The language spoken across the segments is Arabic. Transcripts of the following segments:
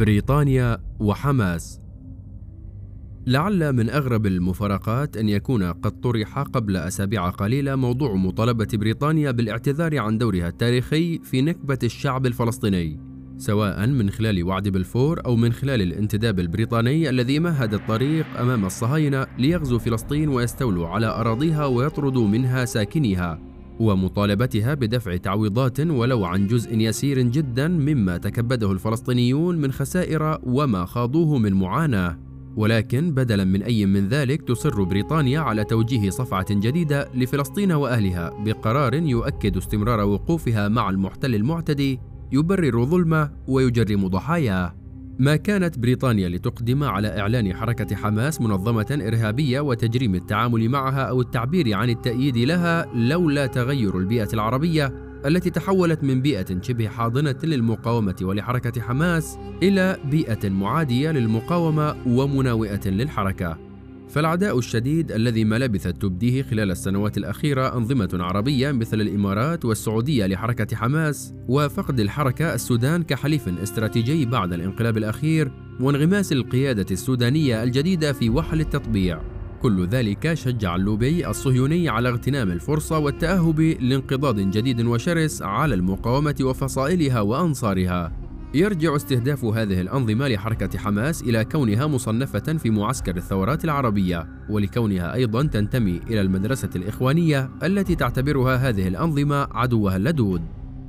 بريطانيا وحماس. لعل من أغرب المفارقات أن يكون قد طرح قبل أسابيع قليلة موضوع مطالبة بريطانيا بالاعتذار عن دورها التاريخي في نكبة الشعب الفلسطيني سواء من خلال وعد بلفور أو من خلال الانتداب البريطاني الذي مهد الطريق أمام الصهاينة ليغزوا فلسطين ويستولوا على أراضيها ويطردوا منها ساكنيها. ومطالبتها بدفع تعويضات ولو عن جزء يسير جدا مما تكبده الفلسطينيون من خسائر وما خاضوه من معاناة. ولكن بدلا من أي من ذلك تصر بريطانيا على توجيه صفعة جديدة لفلسطين وأهلها بقرار يؤكد استمرار وقوفها مع المحتل المعتدي يبرر ظلمه ويجرم ضحاياه. ما كانت بريطانيا لتقدم على إعلان حركة حماس منظمة إرهابية وتجريم التعامل معها أو التعبير عن التأييد لها لولا تغير البيئة العربية التي تحولت من بيئة شبه حاضنة للمقاومة ولحركة حماس إلى بيئة معادية للمقاومة ومناوئة للحركة. فالعداء الشديد الذي ما لبثت تبديه خلال السنوات الأخيرة أنظمة عربية مثل الإمارات والسعودية لحركة حماس وفقد الحركة السودان كحليف استراتيجي بعد الانقلاب الأخير وانغماس القيادة السودانية الجديدة في وحل التطبيع. كل ذلك شجع اللوبي الصهيوني على اغتنام الفرصة والتأهب لانقضاض جديد وشرس على المقاومة وفصائلها وأنصارها. يرجع استهداف هذه الأنظمة لحركة حماس إلى كونها مصنفة في معسكر الثورات العربية ولكونها أيضا تنتمي إلى المدرسة الإخوانية التي تعتبرها هذه الأنظمة عدوها اللدود.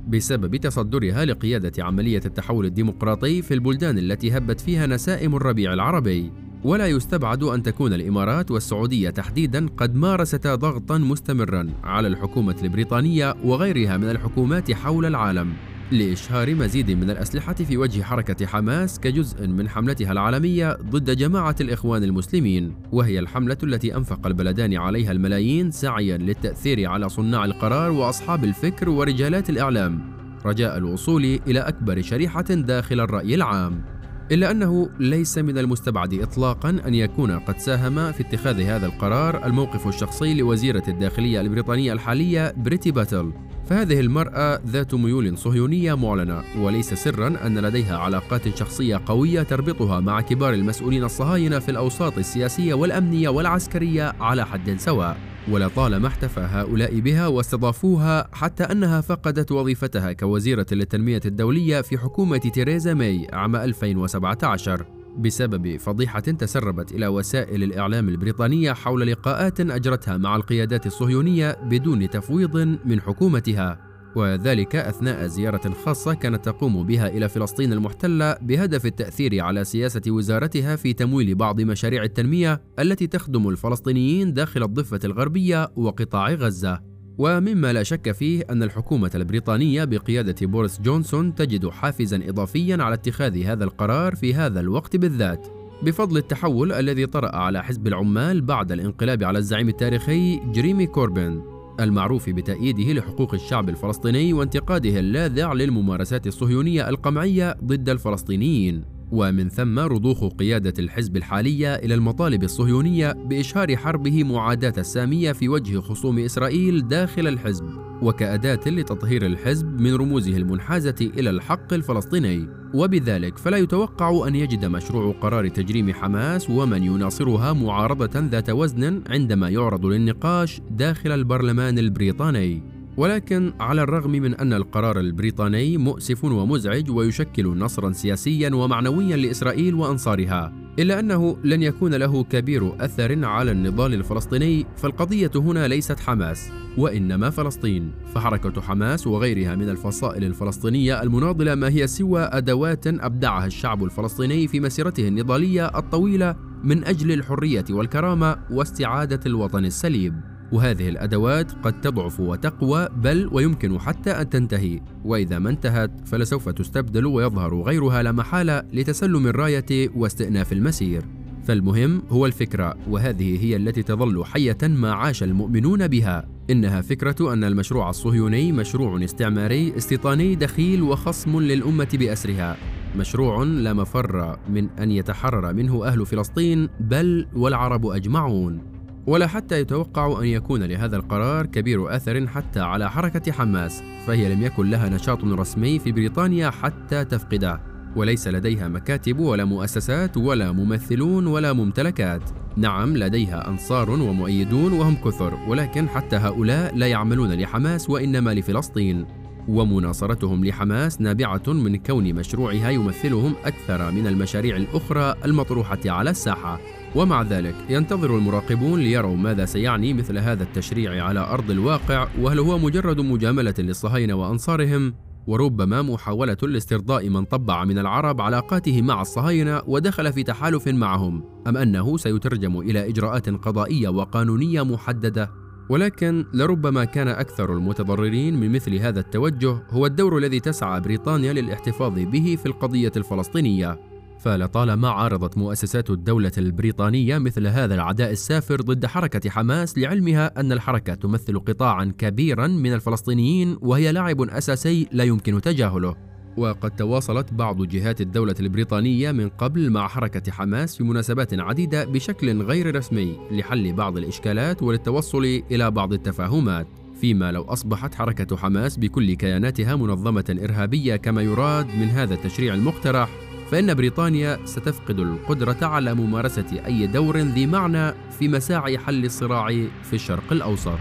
بسبب تصدرها لقيادة عملية التحول الديمقراطي في البلدان التي هبت فيها نسائم الربيع العربي. ولا يستبعد أن تكون الإمارات والسعودية تحديدا قد مارستا ضغطا مستمرا على الحكومة البريطانية وغيرها من الحكومات حول العالم. لإشهار مزيد من الأسلحة في وجه حركة حماس كجزء من حملتها العالمية ضد جماعة الإخوان المسلمين، وهي الحملة التي أنفق البلدان عليها الملايين سعيا للتأثير على صناع القرار وأصحاب الفكر ورجالات الإعلام، رجاء الوصول إلى أكبر شريحة داخل الرأي العام. إلا أنه ليس من المستبعد إطلاقا أن يكون قد ساهم في اتخاذ هذا القرار الموقف الشخصي لوزيرة الداخلية البريطانية الحالية بريتي باتل فهذه المرأة ذات ميول صهيونية معلنة وليس سرا أن لديها علاقات شخصية قوية تربطها مع كبار المسؤولين الصهاينة في الأوساط السياسية والأمنية والعسكرية على حد سواء. ولطالما احتفى هؤلاء بها واستضافوها حتى أنها فقدت وظيفتها كوزيرة للتنمية الدولية في حكومة تيريزا ماي عام 2017 بسبب فضيحة تسربت إلى وسائل الإعلام البريطانية حول لقاءات أجرتها مع القيادات الصهيونية بدون تفويض من حكومتها وذلك أثناء زيارة خاصة كانت تقوم بها إلى فلسطين المحتلة بهدف التأثير على سياسة وزارتها في تمويل بعض مشاريع التنمية التي تخدم الفلسطينيين داخل الضفة الغربية وقطاع غزة. ومما لا شك فيه أن الحكومة البريطانية بقيادة بوريس جونسون تجد حافزا إضافيا على اتخاذ هذا القرار في هذا الوقت بالذات بفضل التحول الذي طرأ على حزب العمال بعد الانقلاب على الزعيم التاريخي جريمي كوربين المعروف بتأييده لحقوق الشعب الفلسطيني وانتقاده اللاذع للممارسات الصهيونية القمعية ضد الفلسطينيين. ومن ثم رضوخ قيادة الحزب الحالية إلى المطالب الصهيونية بإشهار حربه معاداة السامية في وجه خصوم إسرائيل داخل الحزب وكأداة لتطهير الحزب من رموزه المنحازة إلى الحق الفلسطيني. وبذلك فلا يتوقع أن يجد مشروع قرار تجريم حماس ومن يناصرها معارضة ذات وزن عندما يعرض للنقاش داخل البرلمان البريطاني. ولكن على الرغم من أن القرار البريطاني مؤسف ومزعج ويشكل نصرا سياسيا ومعنويا لإسرائيل وأنصارها إلا أنه لن يكون له كبير أثر على النضال الفلسطيني فالقضية هنا ليست حماس وإنما فلسطين فحركة حماس وغيرها من الفصائل الفلسطينية المناضلة ما هي سوى أدوات أبدعها الشعب الفلسطيني في مسيرته النضالية الطويلة من أجل الحرية والكرامة واستعادة الوطن السليم. وهذه الأدوات قد تضعف وتقوى بل ويمكن حتى أن تنتهي. وإذا ما انتهت فلسوف تستبدل ويظهر غيرها لا محالة لتسلم الراية واستئناف المسير. فالمهم هو الفكرة وهذه هي التي تظل حية ما عاش المؤمنون بها. إنها فكرة أن المشروع الصهيوني مشروع استعماري استيطاني دخيل وخصم للأمة بأسرها. مشروع لا مفر من أن يتحرر منه أهل فلسطين بل والعرب أجمعون. ولا حتى يتوقع أن يكون لهذا القرار كبير أثر حتى على حركة حماس فهي لم يكن لها نشاط رسمي في بريطانيا حتى تفقده. وليس لديها مكاتب ولا مؤسسات ولا ممثلون ولا ممتلكات. نعم لديها أنصار ومؤيدون وهم كثر ولكن حتى هؤلاء لا يعملون لحماس وإنما لفلسطين. ومناصرتهم لحماس نابعة من كون مشروعها يمثلهم أكثر من المشاريع الأخرى المطروحة على الساحة. ومع ذلك ينتظر المراقبون ليروا ماذا سيعني مثل هذا التشريع على أرض الواقع وهل هو مجرد مجاملة للصهاينة وأنصارهم؟ وربما محاولة لاسترضاء من طبع من العرب علاقاته مع الصهاينة ودخل في تحالف معهم. أم أنه سيترجم إلى إجراءات قضائية وقانونية محددة؟ ولكن لربما كان أكثر المتضررين من مثل هذا التوجه هو الدور الذي تسعى بريطانيا للاحتفاظ به في القضية الفلسطينية. فلطالما عارضت مؤسسات الدولة البريطانية مثل هذا العداء السافر ضد حركة حماس لعلمها أن الحركة تمثل قطاعا كبيرا من الفلسطينيين وهي لاعب أساسي لا يمكن تجاهله. وقد تواصلت بعض جهات الدولة البريطانية من قبل مع حركة حماس في مناسبات عديدة بشكل غير رسمي لحل بعض الإشكالات وللتوصل إلى بعض التفاهمات فيما لو أصبحت حركة حماس بكل كياناتها منظمة إرهابية كما يراد من هذا التشريع المقترح فإن بريطانيا ستفقد القدرة على ممارسة أي دور ذي معنى في مساعي حل الصراع في الشرق الأوسط.